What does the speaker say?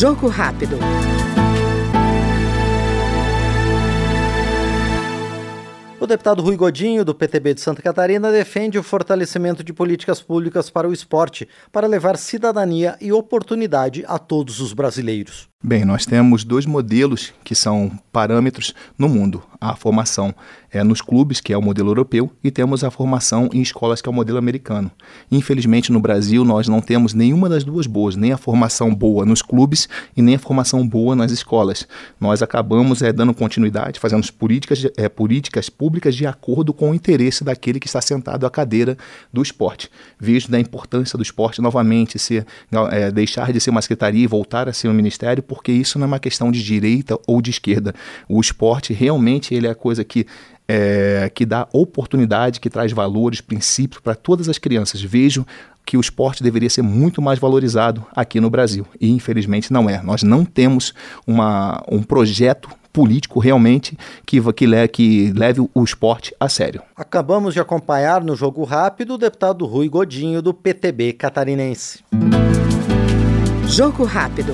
Jogo rápido. O deputado Rui Godinho, do PTB de Santa Catarina, defende o fortalecimento de políticas públicas para o esporte, para levar cidadania e oportunidade a todos os brasileiros. Bem, nós temos dois modelos que são parâmetros no mundo: a formação é nos clubes, que é o modelo europeu, e temos a formação em escolas, que é o modelo americano. Infelizmente, no Brasil, nós não temos nenhuma das duas boas, nem a formação boa nos clubes e nem a formação boa nas escolas. Nós acabamos é, dando continuidade, fazendo políticas, é, políticas públicas de acordo com o interesse daquele que está sentado à cadeira do esporte. Vejo da importância do esporte novamente ser, é, deixar de ser uma secretaria e voltar a ser um ministério porque isso não é uma questão de direita ou de esquerda. O esporte realmente ele é a coisa que é, que dá oportunidade, que traz valores, princípios para todas as crianças. Vejo que o esporte deveria ser muito mais valorizado aqui no Brasil e infelizmente não é. Nós não temos uma, um projeto político realmente que, que, le, que leve o esporte a sério. Acabamos de acompanhar no Jogo Rápido o deputado Rui Godinho, do PTB catarinense. Jogo Rápido.